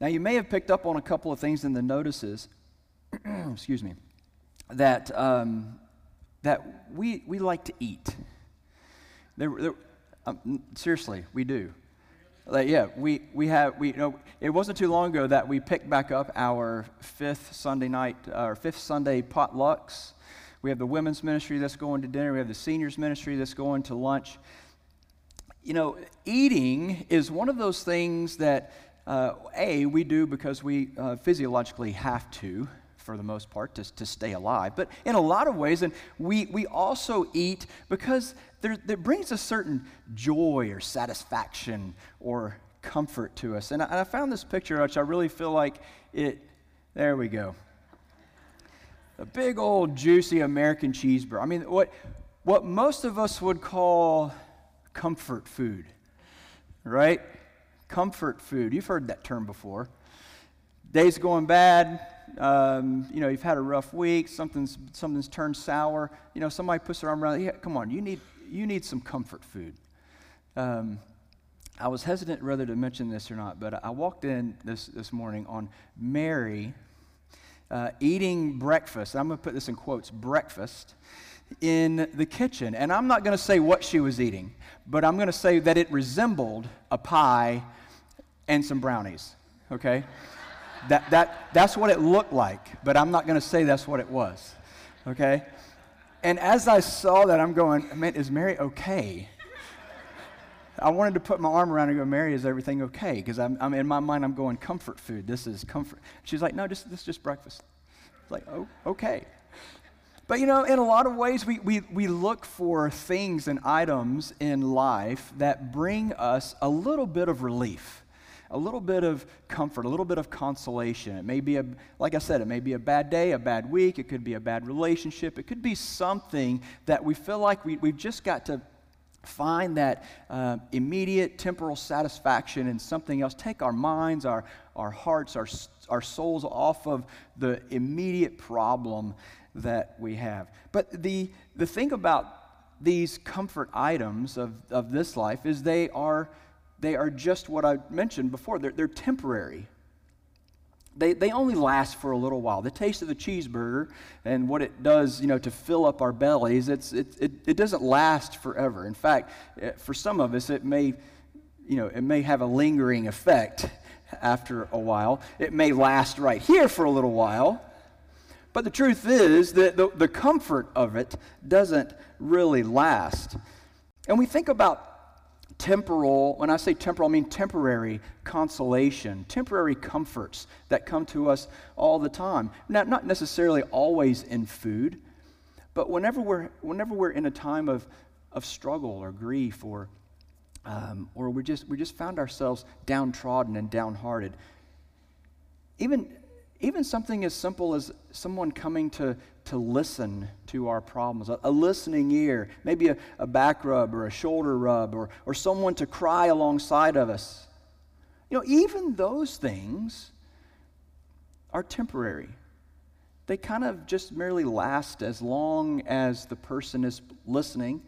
Now, you may have picked up on a couple of things in the notices, excuse me, that, um, that we, we like to eat. There, there, um, seriously, we do. Like, yeah, we, we have, we, you know, it wasn't too long ago that we picked back up our fifth Sunday night, our fifth Sunday potlucks. We have the women's ministry that's going to dinner. We have the seniors ministry that's going to lunch. You know, eating is one of those things that, uh, A, we do because we uh, physiologically have to, for the most part, to, to stay alive. But in a lot of ways, and we, we also eat because there, there brings a certain joy or satisfaction or comfort to us. And I, and I found this picture, which I really feel like it, there we go. A big old juicy American cheeseburger. I mean, what, what most of us would call comfort food, right? Comfort food. You've heard that term before. Days going bad, um, you know, you've had a rough week, something's, something's turned sour. You know, somebody puts their arm around, yeah, come on, you need, you need some comfort food. Um, I was hesitant whether to mention this or not, but I walked in this, this morning on Mary uh, eating breakfast. I'm going to put this in quotes breakfast in the kitchen. And I'm not going to say what she was eating, but I'm going to say that it resembled a pie and some brownies, okay? that, that, that's what it looked like, but I'm not going to say that's what it was, okay? And as I saw that, I'm going, man, is Mary okay? I wanted to put my arm around her and go, Mary, is everything okay? Because I'm, I'm, in my mind, I'm going, comfort food. This is comfort. She's like, no, just, this is just breakfast. It's like, oh, okay. But you know, in a lot of ways, we, we, we look for things and items in life that bring us a little bit of relief, a little bit of comfort, a little bit of consolation. It may be, a, like I said, it may be a bad day, a bad week, it could be a bad relationship, it could be something that we feel like we, we've just got to find that uh, immediate temporal satisfaction in something else. Take our minds, our, our hearts, our, our souls off of the immediate problem that we have. But the, the thing about these comfort items of, of this life is they are, they are just what I mentioned before. They're, they're temporary they, they only last for a little while. The taste of the cheeseburger and what it does, you know, to fill up our bellies, it's, it, it, it doesn't last forever. In fact, eh, for some of us, it may, you know, it may have a lingering effect after a while. It may last right here for a little while. But the truth is that the, the comfort of it doesn't really last. And we think about temporal, when I say temporal, I mean temporary consolation, temporary comforts that come to us all the time. Now, not necessarily always in food, but whenever we're, whenever we're in a time of, of struggle or grief or, um, or we just, we just found ourselves downtrodden and downhearted, even, even something as simple as someone coming to, to listen to our problems, a, a listening ear, maybe a, a, back rub or a shoulder rub, or, or someone to cry alongside of us. You know, even those things are temporary. They kind of just merely last as long as the person is listening.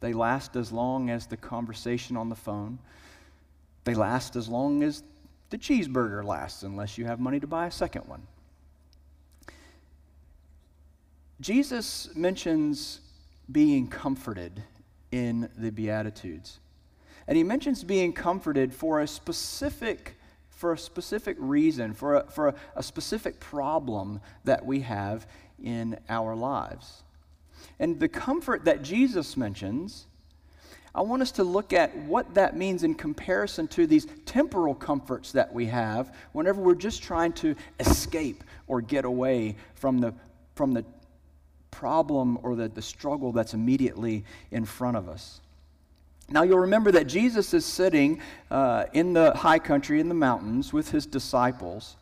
They last as long as the conversation on the phone. They last as long as the cheeseburger lasts, unless you have money to buy a second one. Jesus mentions being comforted in the Beatitudes. And he mentions being comforted for a specific, for a specific reason, for a, for a, a specific problem that we have in our lives. And the comfort that Jesus mentions, I want us to look at what that means in comparison to these temporal comforts that we have whenever we're just trying to escape or get away from the, from the problem or the, the struggle that's immediately in front of us. Now, you'll remember that Jesus is sitting uh, in the high country, in the mountains, with his disciples.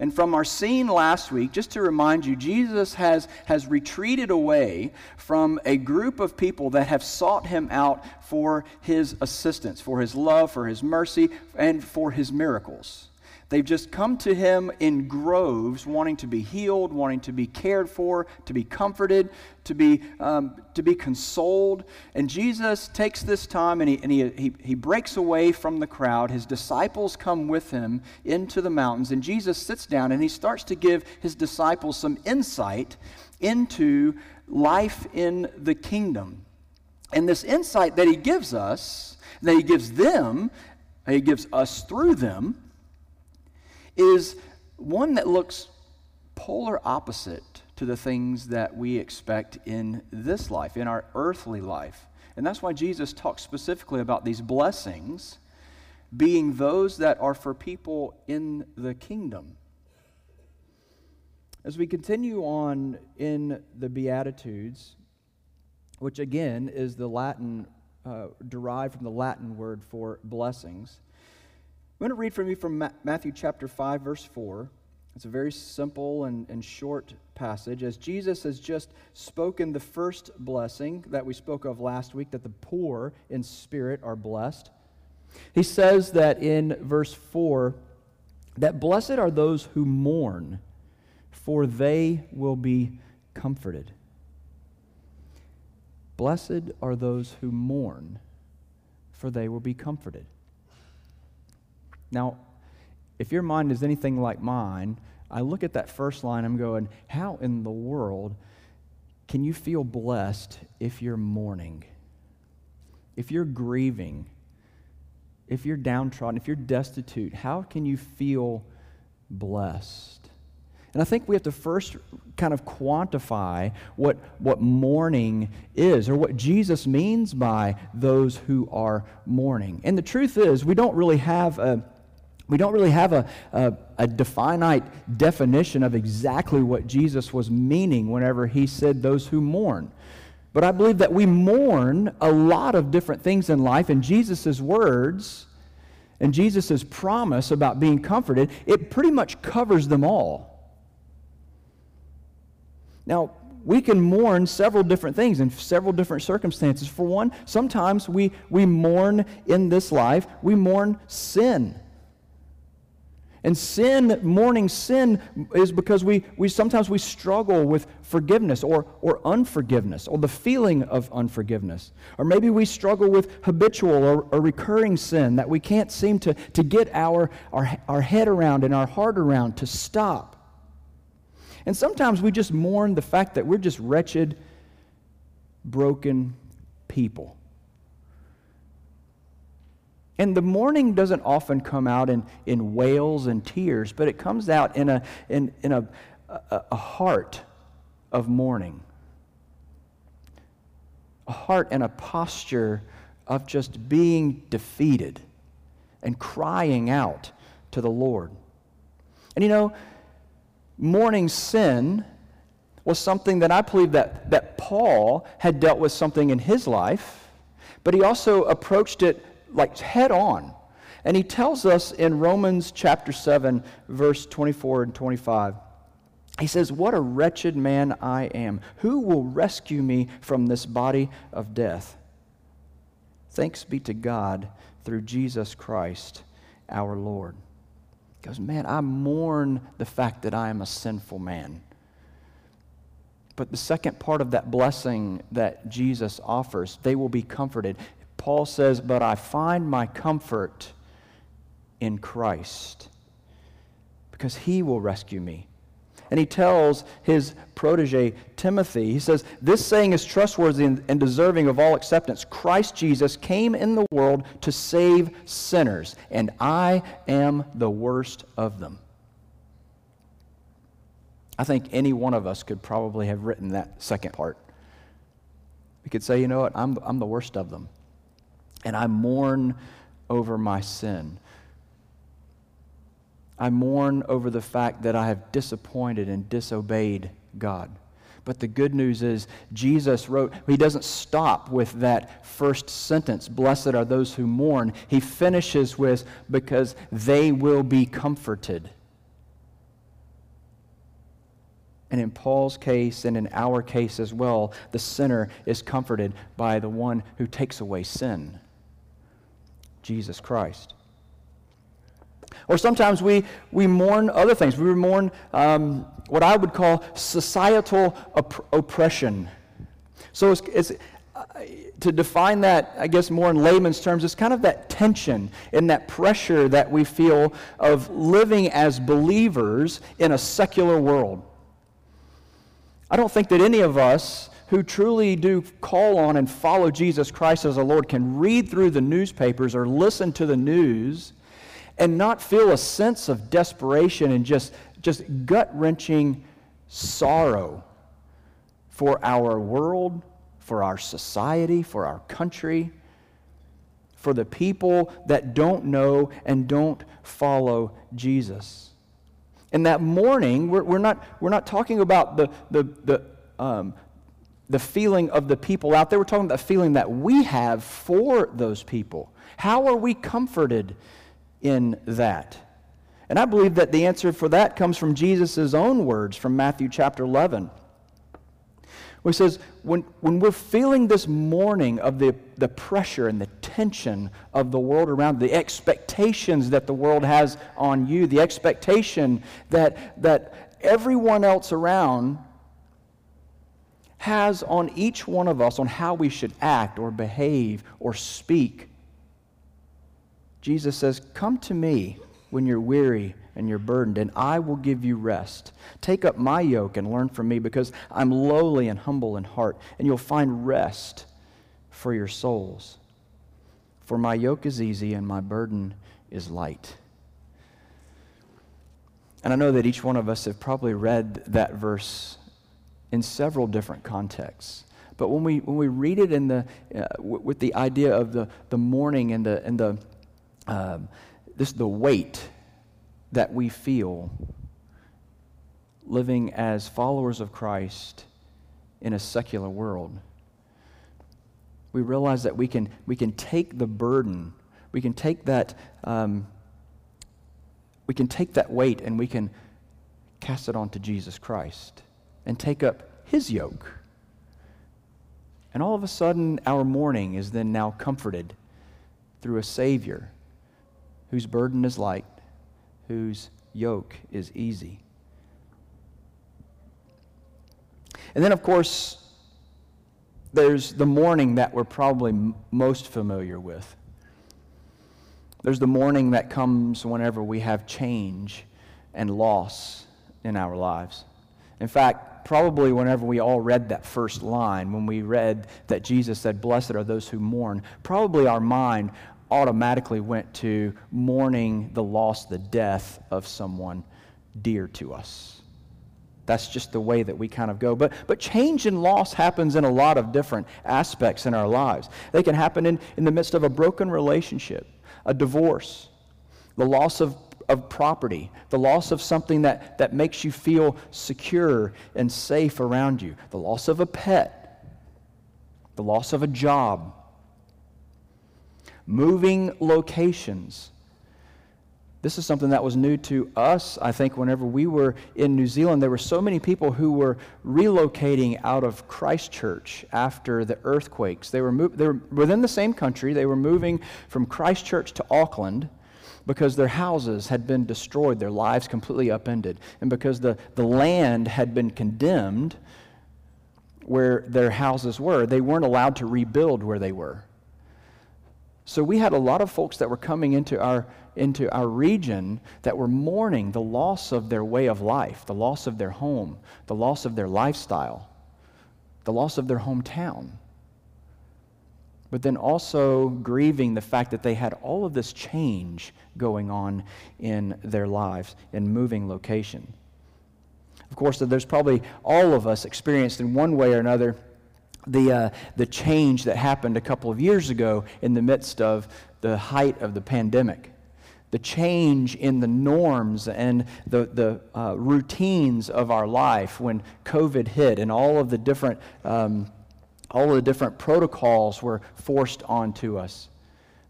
And from our scene last week, just to remind you, Jesus has, has retreated away from a group of people that have sought him out for his assistance, for his love, for his mercy, and for his miracles. They've just come to him in groves, wanting to be healed, wanting to be cared for, to be comforted, to be, um, to be consoled. And Jesus takes this time and, he, and he, he, he breaks away from the crowd. His disciples come with him into the mountains. And Jesus sits down and he starts to give his disciples some insight into life in the kingdom. And this insight that he gives us, that he gives them, he gives us through them, is one that looks polar opposite to the things that we expect in this life, in our earthly life. And that's why Jesus talks specifically about these blessings being those that are for people in the kingdom. As we continue on in the Beatitudes, which again is the Latin, uh, derived from the Latin word for blessings, I'm going to read from you from Matthew chapter 5, verse 4. It's a very simple and, and short passage. As Jesus has just spoken the first blessing that we spoke of last week, that the poor in spirit are blessed, he says that in verse 4 that blessed are those who mourn, for they will be comforted. Blessed are those who mourn, for they will be comforted. Now, if your mind is anything like mine, I look at that first line, I'm going, how in the world can you feel blessed if you're mourning? If you're grieving? If you're downtrodden? If you're destitute? How can you feel blessed? And I think we have to first kind of quantify what, what mourning is or what Jesus means by those who are mourning. And the truth is, we don't really have a we don't really have a, a, a definite definition of exactly what Jesus was meaning whenever he said those who mourn. But I believe that we mourn a lot of different things in life, and Jesus' words and Jesus' promise about being comforted, it pretty much covers them all. Now, we can mourn several different things in several different circumstances. For one, sometimes we, we mourn in this life, we mourn sin. And sin, mourning sin, is because we, we sometimes we struggle with forgiveness or, or unforgiveness or the feeling of unforgiveness. Or maybe we struggle with habitual or, or recurring sin that we can't seem to, to get our, our, our head around and our heart around to stop. And sometimes we just mourn the fact that we're just wretched, broken people. And the mourning doesn't often come out in, in wails and tears, but it comes out in a, in, in a, a, a heart of mourning. A heart and a posture of just being defeated and crying out to the Lord. And you know, mourning sin was something that I believe that, that Paul had dealt with something in his life, but he also approached it like head on. And he tells us in Romans chapter 7, verse 24 and 25. He says, What a wretched man I am. Who will rescue me from this body of death? Thanks be to God through Jesus Christ our Lord. He goes, Man, I mourn the fact that I am a sinful man. But the second part of that blessing that Jesus offers, they will be comforted. Paul says, But I find my comfort in Christ because he will rescue me. And he tells his protege, Timothy, he says, This saying is trustworthy and deserving of all acceptance. Christ Jesus came in the world to save sinners, and I am the worst of them. I think any one of us could probably have written that second part. We could say, you know what, I'm, I'm the worst of them and I mourn over my sin. I mourn over the fact that I have disappointed and disobeyed God. But the good news is, Jesus wrote, he doesn't stop with that first sentence, blessed are those who mourn. He finishes with, because they will be comforted. And in Paul's case and in our case as well, the sinner is comforted by the one who takes away sin. Jesus Christ. Or sometimes we, we mourn other things. We mourn um, what I would call societal op- oppression. So it's, it's uh, to define that, I guess, more in layman's terms, it's kind of that tension and that pressure that we feel of living as believers in a secular world. I don't think that any of us who truly do call on and follow Jesus Christ as a Lord can read through the newspapers or listen to the news and not feel a sense of desperation and just, just gut wrenching sorrow for our world, for our society, for our country, for the people that don't know and don't follow Jesus. And that mourning, we're, we're, not, we're not talking about the, the, the, um, the feeling of the people out there. We're talking about the feeling that we have for those people. How are we comforted in that? And I believe that the answer for that comes from Jesus' own words from Matthew chapter 11. Where he says, when, when we're feeling this mourning of the, the pressure and the tension of the world around, the expectations that the world has on you, the expectation that, that everyone else around has on each one of us on how we should act or behave or speak. Jesus says, Come to me when you're weary and you're burdened, and I will give you rest. Take up my yoke and learn from me, because I'm lowly and humble in heart, and you'll find rest for your souls. For my yoke is easy and my burden is light. And I know that each one of us have probably read that verse in several different contexts. But when we, when we read it in the, uh, w- with the idea of the, the mourning and the, and the, um, this, the weight that we feel living as followers of Christ in a secular world, we realize that we can, we can take the burden, we can take that, um, we can take that weight and we can cast it onto Jesus Christ and take up his yoke. And all of a sudden, our mourning is then now comforted through a Savior whose burden is light, whose yoke is easy. And then, of course, there's the mourning that we're probably m- most familiar with. There's the mourning that comes whenever we have change and loss in our lives. In fact, probably whenever we all read that first line, when we read that Jesus said, Blessed are those who mourn, probably our mind automatically went to mourning the loss, the death of someone dear to us. That's just the way that we kind of go. But, but change and loss happens in a lot of different aspects in our lives. They can happen in, in the midst of a broken relationship, a divorce, the loss of of property, the loss of something that, that makes you feel secure and safe around you, the loss of a pet, the loss of a job, moving locations. This is something that was new to us, I think, whenever we were in New Zealand. There were so many people who were relocating out of Christchurch after the earthquakes. They were, move, they were within the same country, they were moving from Christchurch to Auckland because their houses had been destroyed, their lives completely upended, and because the, the land had been condemned where their houses were, they weren't allowed to rebuild where they were. So we had a lot of folks that were coming into our, into our region that were mourning the loss of their way of life, the loss of their home, the loss of their lifestyle, the loss of their hometown but then also grieving the fact that they had all of this change going on in their lives in moving location. Of course, there's probably all of us experienced in one way or another the, uh, the change that happened a couple of years ago in the midst of the height of the pandemic. The change in the norms and the, the uh, routines of our life when COVID hit and all of the different um, all the different protocols were forced onto us.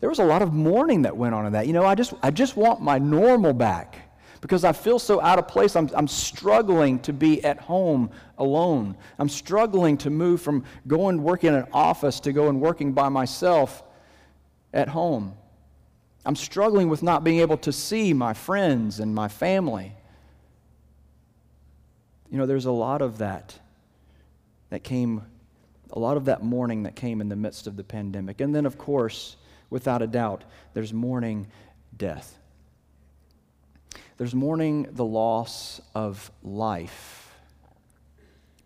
There was a lot of mourning that went on in that. You know, I just, I just want my normal back because I feel so out of place. I'm, I'm struggling to be at home alone. I'm struggling to move from going working in an office to going working by myself at home. I'm struggling with not being able to see my friends and my family. You know, there's a lot of that that came, a lot of that mourning that came in the midst of the pandemic. And then, of course, without a doubt, there's mourning death. There's mourning the loss of life,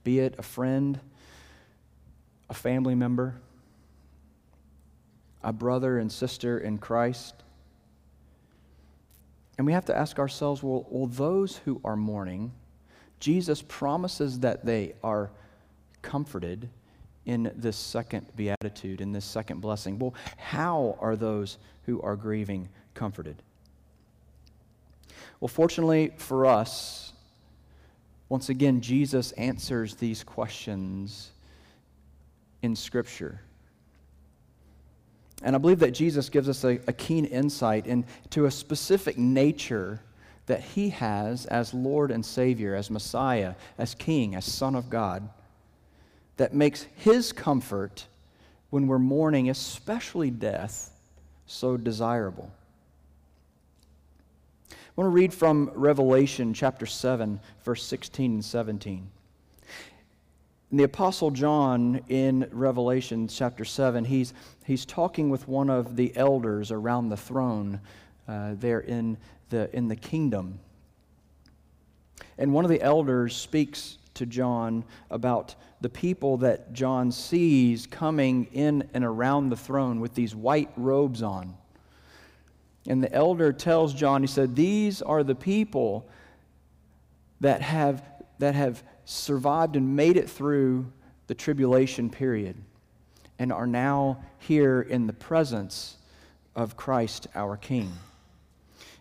be it a friend, a family member, a brother and sister in Christ. And we have to ask ourselves well, will those who are mourning, Jesus promises that they are comforted in this second beatitude, in this second blessing. Well, how are those who are grieving comforted? Well, fortunately for us, once again, Jesus answers these questions in Scripture. And I believe that Jesus gives us a, a, keen insight into a specific nature that he has as Lord and Savior, as Messiah, as King, as Son of God, that makes his comfort when we're mourning, especially death, so desirable. I want to read from Revelation chapter 7, verse 16 and 17. And the Apostle John in Revelation chapter 7, he's, he's talking with one of the elders around the throne uh, there in the, in the kingdom. And one of the elders speaks to John about the people that John sees coming in and around the throne with these white robes on. And the elder tells John, he said, These are the people that have, that have survived and made it through the tribulation period and are now here in the presence of Christ our King.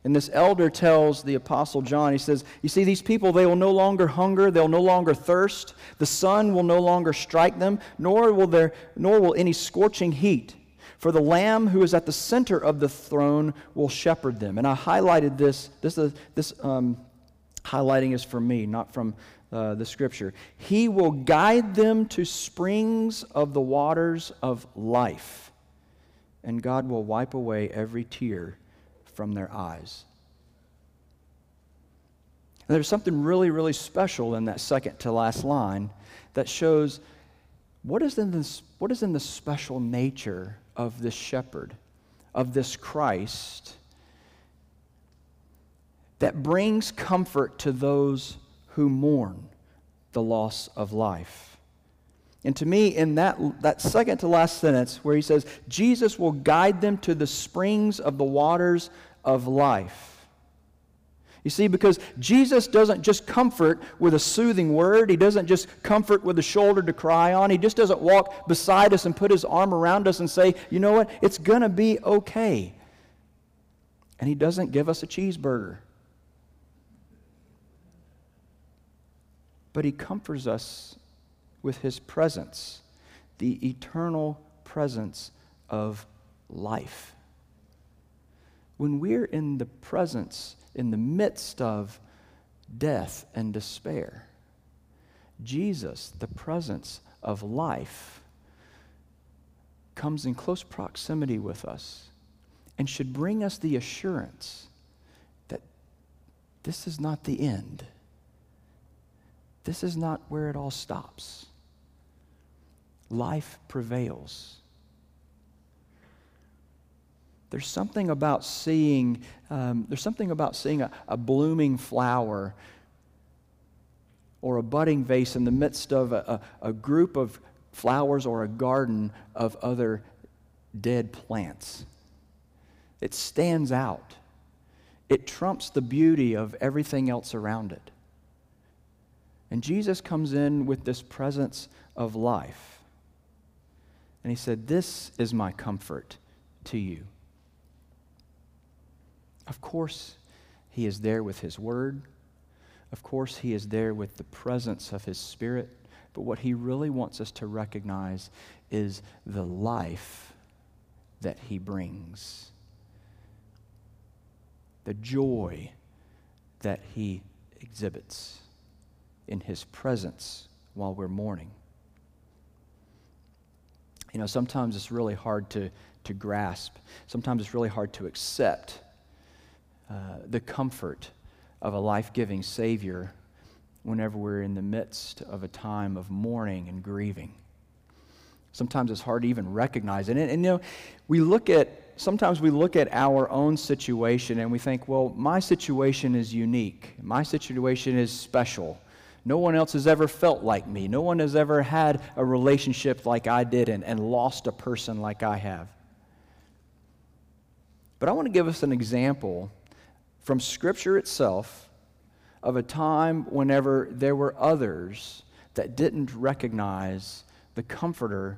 And this elder tells the Apostle John, he says, You see, these people, they will no longer hunger, they'll no longer thirst, the sun will no longer strike them, nor will, there, nor will any scorching heat. For the Lamb who is at the center of the throne will shepherd them. And I highlighted this. This, uh, this um, highlighting is for me, not from uh, the scripture. He will guide them to springs of the waters of life, and God will wipe away every tear from their eyes. And there's something really, really special in that second to last line that shows what is in, this, what is in the special nature of this shepherd, of this Christ, that brings comfort to those who mourn the loss of life. And to me, in that, that second to last sentence, where he says, Jesus will guide them to the springs of the waters of life. You see, because Jesus doesn't just comfort with a soothing word, He doesn't just comfort with a shoulder to cry on, He just doesn't walk beside us and put His arm around us and say, you know what, it's going to be okay. And He doesn't give us a cheeseburger. But He comforts us with His presence, the eternal presence of life. When we're in the presence, in the midst of death and despair, Jesus, the presence of life, comes in close proximity with us and should bring us the assurance that this is not the end. This is not where it all stops. Life prevails. There's something about seeing, um, there's something about seeing a, a, blooming flower or a budding vase in the midst of a, a, a group of flowers or a garden of other dead plants. It stands out. It trumps the beauty of everything else around it. And Jesus comes in with this presence of life. And he said, This is my comfort to you. Of course, he is there with his word. Of course, he is there with the presence of his spirit. But what he really wants us to recognize is the life that he brings, the joy that he exhibits in his presence while we're mourning. You know, sometimes it's really hard to, to grasp. Sometimes it's really hard to accept uh, the comfort of a life giving Savior whenever we're in the midst of a time of mourning and grieving. Sometimes it's hard to even recognize it. And, and, you know, we look at, sometimes we look at our own situation and we think, well, my situation is unique. My situation is special. No one else has ever felt like me. No one has ever had a relationship like I did and, and lost a person like I have. But I want to give us an example from Scripture itself of a time whenever there were others that didn't recognize the Comforter,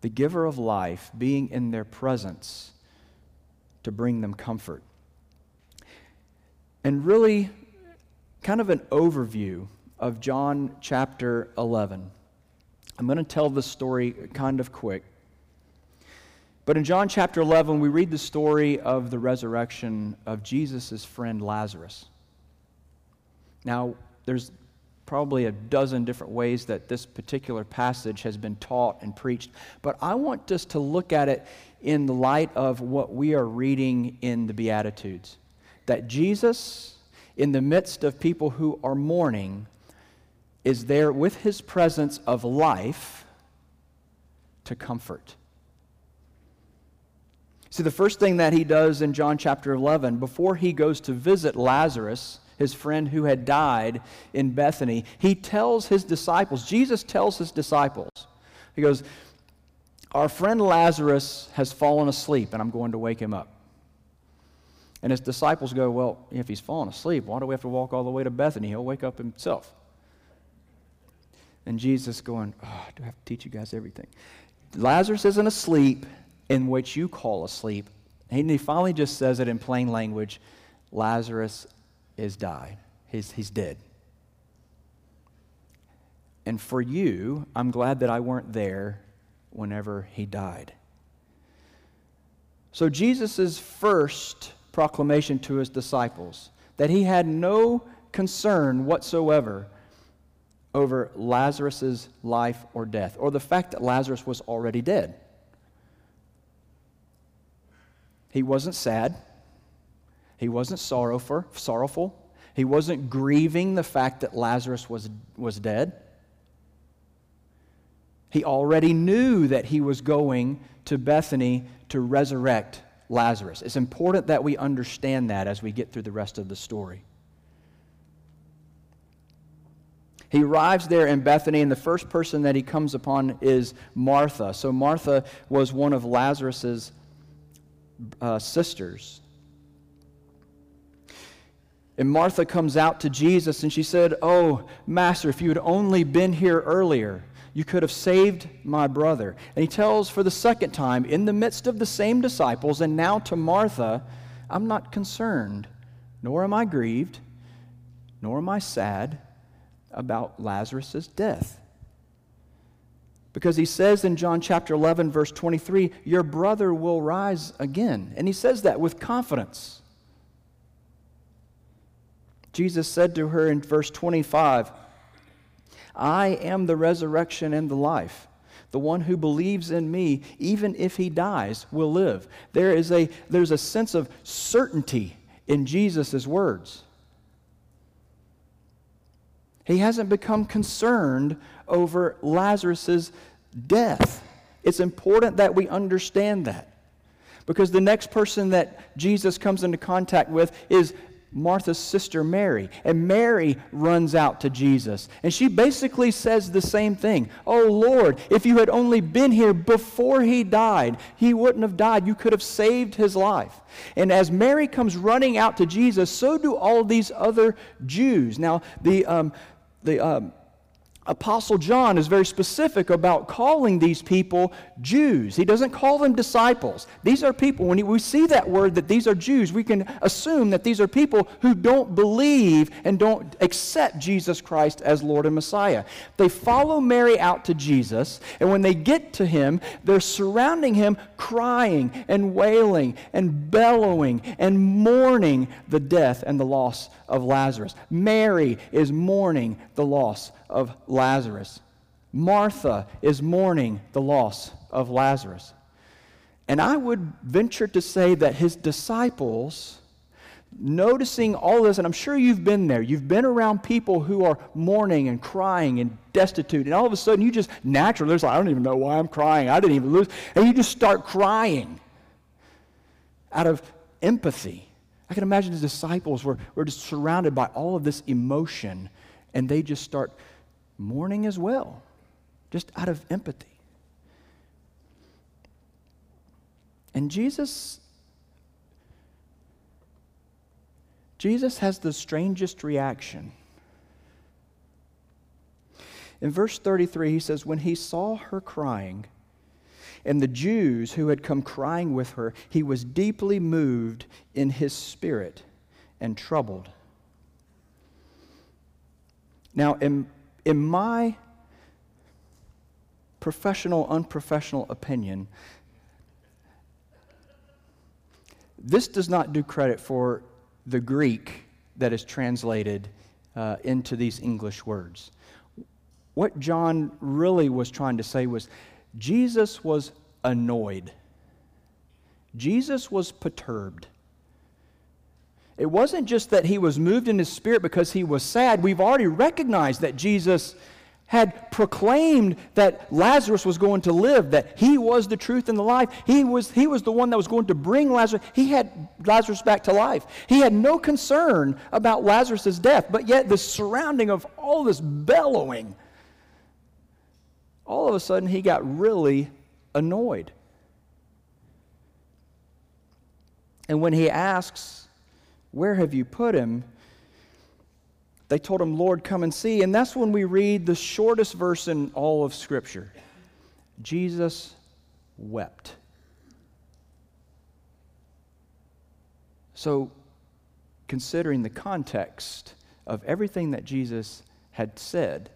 the giver of life, being in their presence to bring them comfort. And really, kind of an overview of John chapter 11. I'm going to tell the story kind of quick. But in John chapter 11, we read the story of the resurrection of Jesus' friend Lazarus. Now, there's probably a dozen different ways that this particular passage has been taught and preached, but I want us to look at it in the light of what we are reading in the Beatitudes. That Jesus, in the midst of people who are mourning, is there with his presence of life to comfort. See, the first thing that he does in John chapter 11, before he goes to visit Lazarus, his friend who had died in Bethany, he tells his disciples, Jesus tells his disciples, he goes, Our friend Lazarus has fallen asleep, and I'm going to wake him up. And his disciples go, Well, if he's fallen asleep, why do we have to walk all the way to Bethany? He'll wake up himself. And Jesus going, oh, Do I have to teach you guys everything? Lazarus isn't asleep in which you call asleep. And he finally just says it in plain language Lazarus is died. He's, he's dead. And for you, I'm glad that I weren't there whenever he died. So, Jesus' first proclamation to his disciples that he had no concern whatsoever over Lazarus' life or death, or the fact that Lazarus was already dead. He wasn't sad. He wasn't sorrowful, sorrowful. He wasn't grieving the fact that Lazarus was, was dead. He already knew that he was going to Bethany to resurrect Lazarus. It's important that we understand that as we get through the rest of the story. He arrives there in Bethany, and the first person that he comes upon is Martha. So, Martha was one of Lazarus's uh, sisters. And Martha comes out to Jesus and she said, Oh, Master, if you had only been here earlier, you could have saved my brother. And he tells for the second time, in the midst of the same disciples, and now to Martha, I'm not concerned, nor am I grieved, nor am I sad about Lazarus' death. Because he says in John chapter 11, verse 23, Your brother will rise again. And he says that with confidence. Jesus said to her in verse 25, I am the resurrection and the life. The one who believes in me, even if he dies, will live. There is a, there's a sense of certainty in Jesus' words. He hasn't become concerned over Lazarus' death. It's important that we understand that. Because the next person that Jesus comes into contact with is Martha's sister Mary. And Mary runs out to Jesus. And she basically says the same thing Oh Lord, if you had only been here before he died, he wouldn't have died. You could have saved his life. And as Mary comes running out to Jesus, so do all these other Jews. Now, the, um, the um, Apostle John is very specific about calling these people Jews. He doesn't call them disciples. These are people, when we see that word that these are Jews, we can assume that these are people who don't believe and don't accept Jesus Christ as Lord and Messiah. They follow Mary out to Jesus, and when they get to him, they're surrounding him, crying and wailing and bellowing and mourning the death and the loss of Lazarus. Mary is mourning the loss of Lazarus. Martha is mourning the loss of Lazarus. And I would venture to say that his disciples, noticing all this, and I'm sure you've been there, you've been around people who are mourning and crying and destitute, and all of a sudden you just naturally, like, I don't even know why I'm crying. I didn't even lose. And you just start crying out of empathy. I can imagine his disciples were, were just surrounded by all of this emotion, and they just start mourning as well, just out of empathy. And Jesus Jesus has the strangest reaction. In verse 33, he says, When he saw her crying, and the Jews who had come crying with her, he was deeply moved in his spirit and troubled. Now, in, in my professional, unprofessional opinion, this does not do credit for the Greek that is translated uh, into these English words. What John really was trying to say was Jesus was annoyed, Jesus was perturbed. It wasn't just that he was moved in his spirit because he was sad. We've already recognized that Jesus had proclaimed that Lazarus was going to live, that he was the truth and the life. He was, he was the one that was going to bring Lazarus. He had Lazarus back to life. He had no concern about Lazarus' death, but yet the surrounding of all this bellowing, all of a sudden he got really annoyed. And when he asks, Where have you put him? They told him, Lord, come and see. And that's when we read the shortest verse in all of Scripture Jesus wept. So, considering the context of everything that Jesus had said,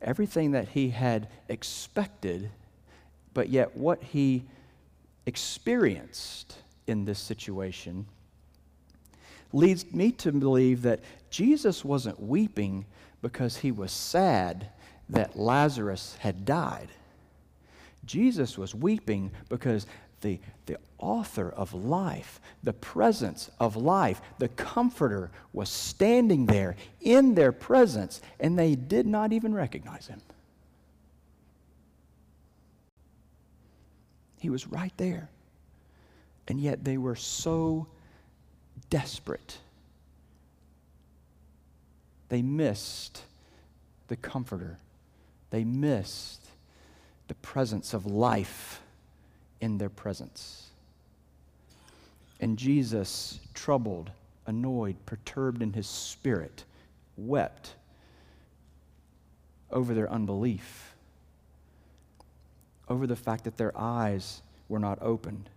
everything that he had expected, but yet what he experienced in this situation, leads me to believe that Jesus wasn't weeping because he was sad that Lazarus had died. Jesus was weeping because the, the author of life, the presence of life, the comforter was standing there in their presence, and they did not even recognize him. He was right there. And yet they were so desperate. They missed the Comforter, they missed the presence of life in their presence. And Jesus, troubled, annoyed, perturbed in his spirit, wept over their unbelief, over the fact that their eyes were not opened.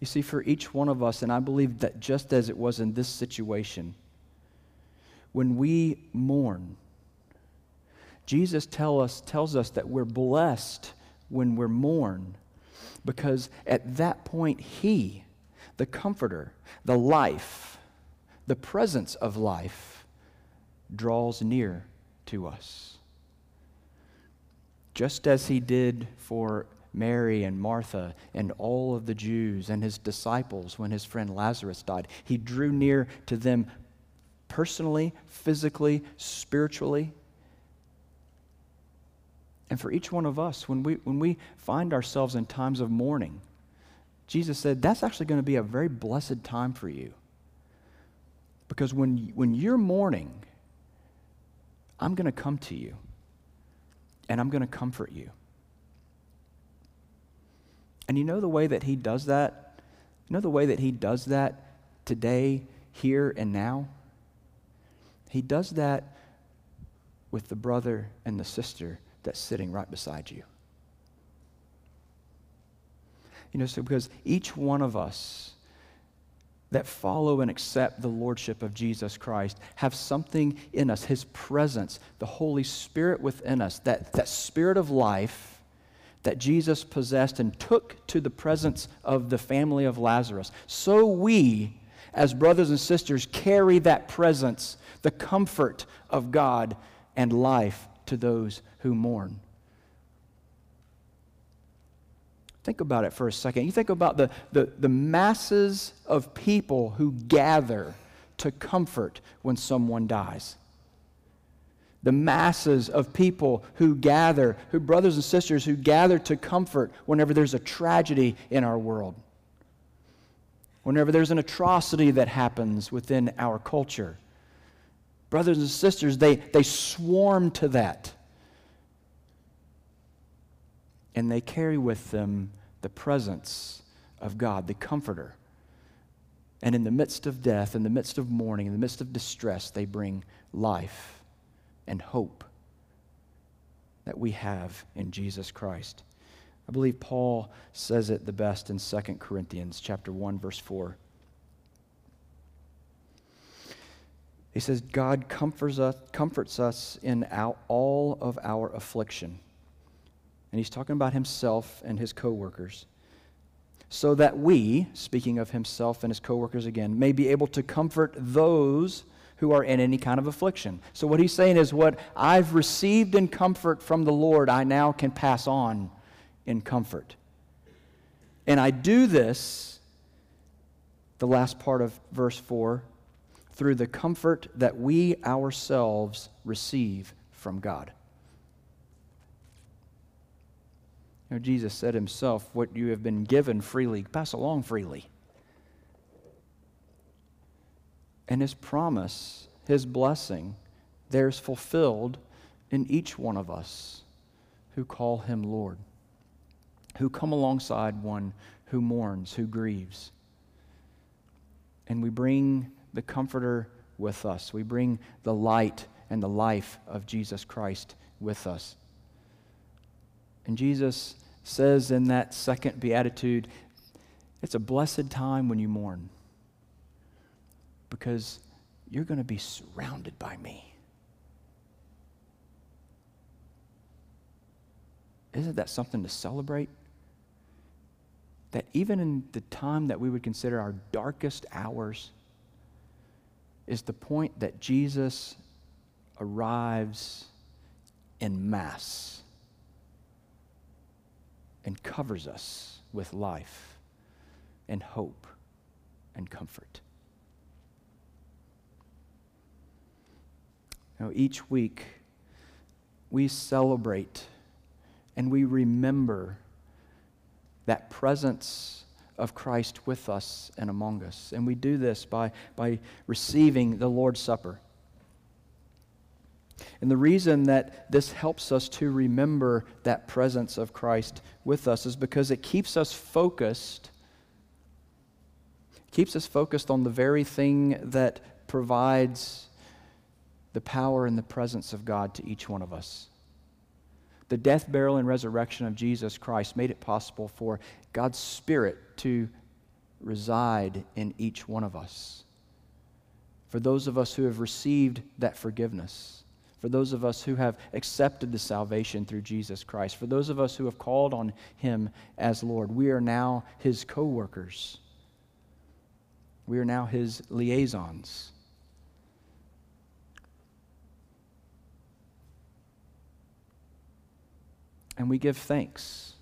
You see, for each one of us, and I believe that just as it was in this situation, when we mourn, Jesus tell us, tells us that we're blessed when we're mourn because at that point, He, the Comforter, the life, the presence of life, draws near to us. Just as He did for Mary and Martha and all of the Jews and his disciples when his friend Lazarus died. He drew near to them personally, physically, spiritually. And for each one of us, when we, when we find ourselves in times of mourning, Jesus said that's actually going to be a very blessed time for you. Because when, when you're mourning, I'm going to come to you and I'm going to comfort you. And you know the way that he does that? You know the way that he does that today, here, and now? He does that with the brother and the sister that's sitting right beside you. You know, so because each one of us that follow and accept the Lordship of Jesus Christ have something in us, His presence, the Holy Spirit within us, that, that Spirit of life that Jesus possessed and took to the presence of the family of Lazarus. So we, as brothers and sisters, carry that presence, the comfort of God and life to those who mourn. Think about it for a second. You think about the, the, the masses of people who gather to comfort when someone dies. The masses of people who gather, who brothers and sisters who gather to comfort whenever there's a tragedy in our world. Whenever there's an atrocity that happens within our culture. Brothers and sisters, they, they swarm to that and they carry with them the presence of God, the Comforter. And in the midst of death, in the midst of mourning, in the midst of distress, they bring life and hope that we have in Jesus Christ. I believe Paul says it the best in 2 Corinthians chapter 1 verse 4. He says God comforts us, comforts us in all of our affliction and he's talking about himself and his coworkers. So that we, speaking of himself and his coworkers again, may be able to comfort those who are in any kind of affliction. So what he's saying is what I've received in comfort from the Lord, I now can pass on in comfort. And I do this, the last part of verse 4, through the comfort that we ourselves receive from God. You know, Jesus said himself, What you have been given freely, pass along freely. And his promise, his blessing, there's fulfilled in each one of us who call him Lord, who come alongside one who mourns, who grieves. And we bring the Comforter with us, we bring the light and the life of Jesus Christ with us. And Jesus says in that second beatitude, it's a blessed time when you mourn because you're going to be surrounded by me. Isn't that something to celebrate? That even in the time that we would consider our darkest hours, is the point that Jesus arrives in mass and covers us with life and hope and comfort. Now, each week we celebrate and we remember that presence of Christ with us and among us. And we do this by, by receiving the Lord's Supper. And the reason that this helps us to remember that presence of Christ with us is because it keeps us focused keeps us focused on the very thing that provides the power and the presence of God to each one of us. The death, burial, and resurrection of Jesus Christ made it possible for God's Spirit to reside in each one of us. For those of us who have received that forgiveness for those of us who have accepted the salvation through Jesus Christ, for those of us who have called on him as Lord, we are now his co workers. We are now his liaisons. And we give thanks.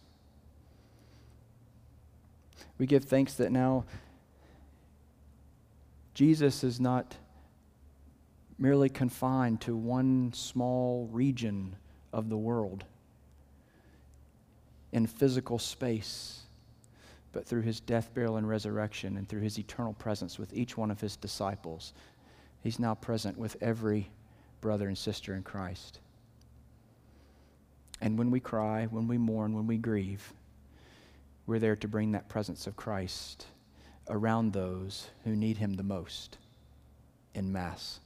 We give thanks that now Jesus is not merely confined to one small region of the world in physical space, but through his death, burial, and resurrection, and through his eternal presence with each one of his disciples, he's now present with every brother and sister in Christ. And when we cry, when we mourn, when we grieve, we're there to bring that presence of Christ around those who need him the most in mass.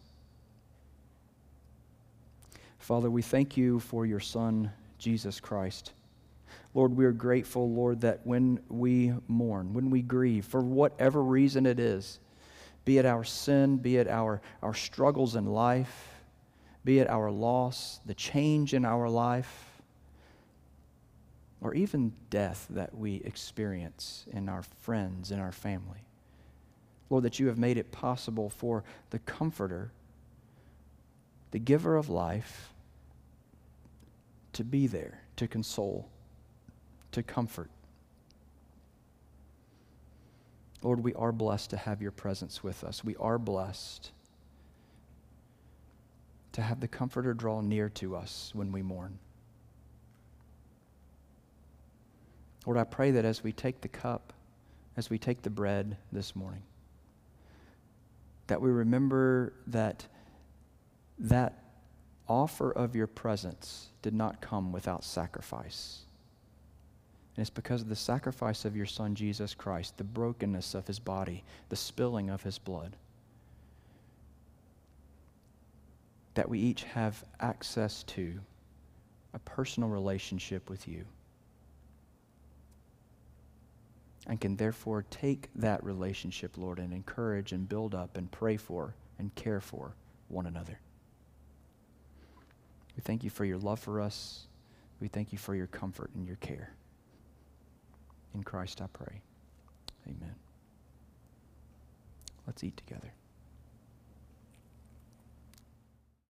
Father, we thank you for your Son, Jesus Christ. Lord, we are grateful, Lord, that when we mourn, when we grieve, for whatever reason it is, be it our sin, be it our, our struggles in life, be it our loss, the change in our life, or even death that we experience in our friends, in our family. Lord, that you have made it possible for the Comforter, the giver of life, to be there, to console, to comfort. Lord, we are blessed to have your presence with us. We are blessed to have the Comforter draw near to us when we mourn. Lord, I pray that as we take the cup, as we take the bread this morning, that we remember that that offer of your presence did not come without sacrifice. And it's because of the sacrifice of your Son, Jesus Christ, the brokenness of his body, the spilling of his blood, that we each have access to a personal relationship with you and can therefore take that relationship, Lord, and encourage and build up and pray for and care for one another. We thank you for your love for us. We thank you for your comfort and your care. In Christ I pray. Amen. Let's eat together.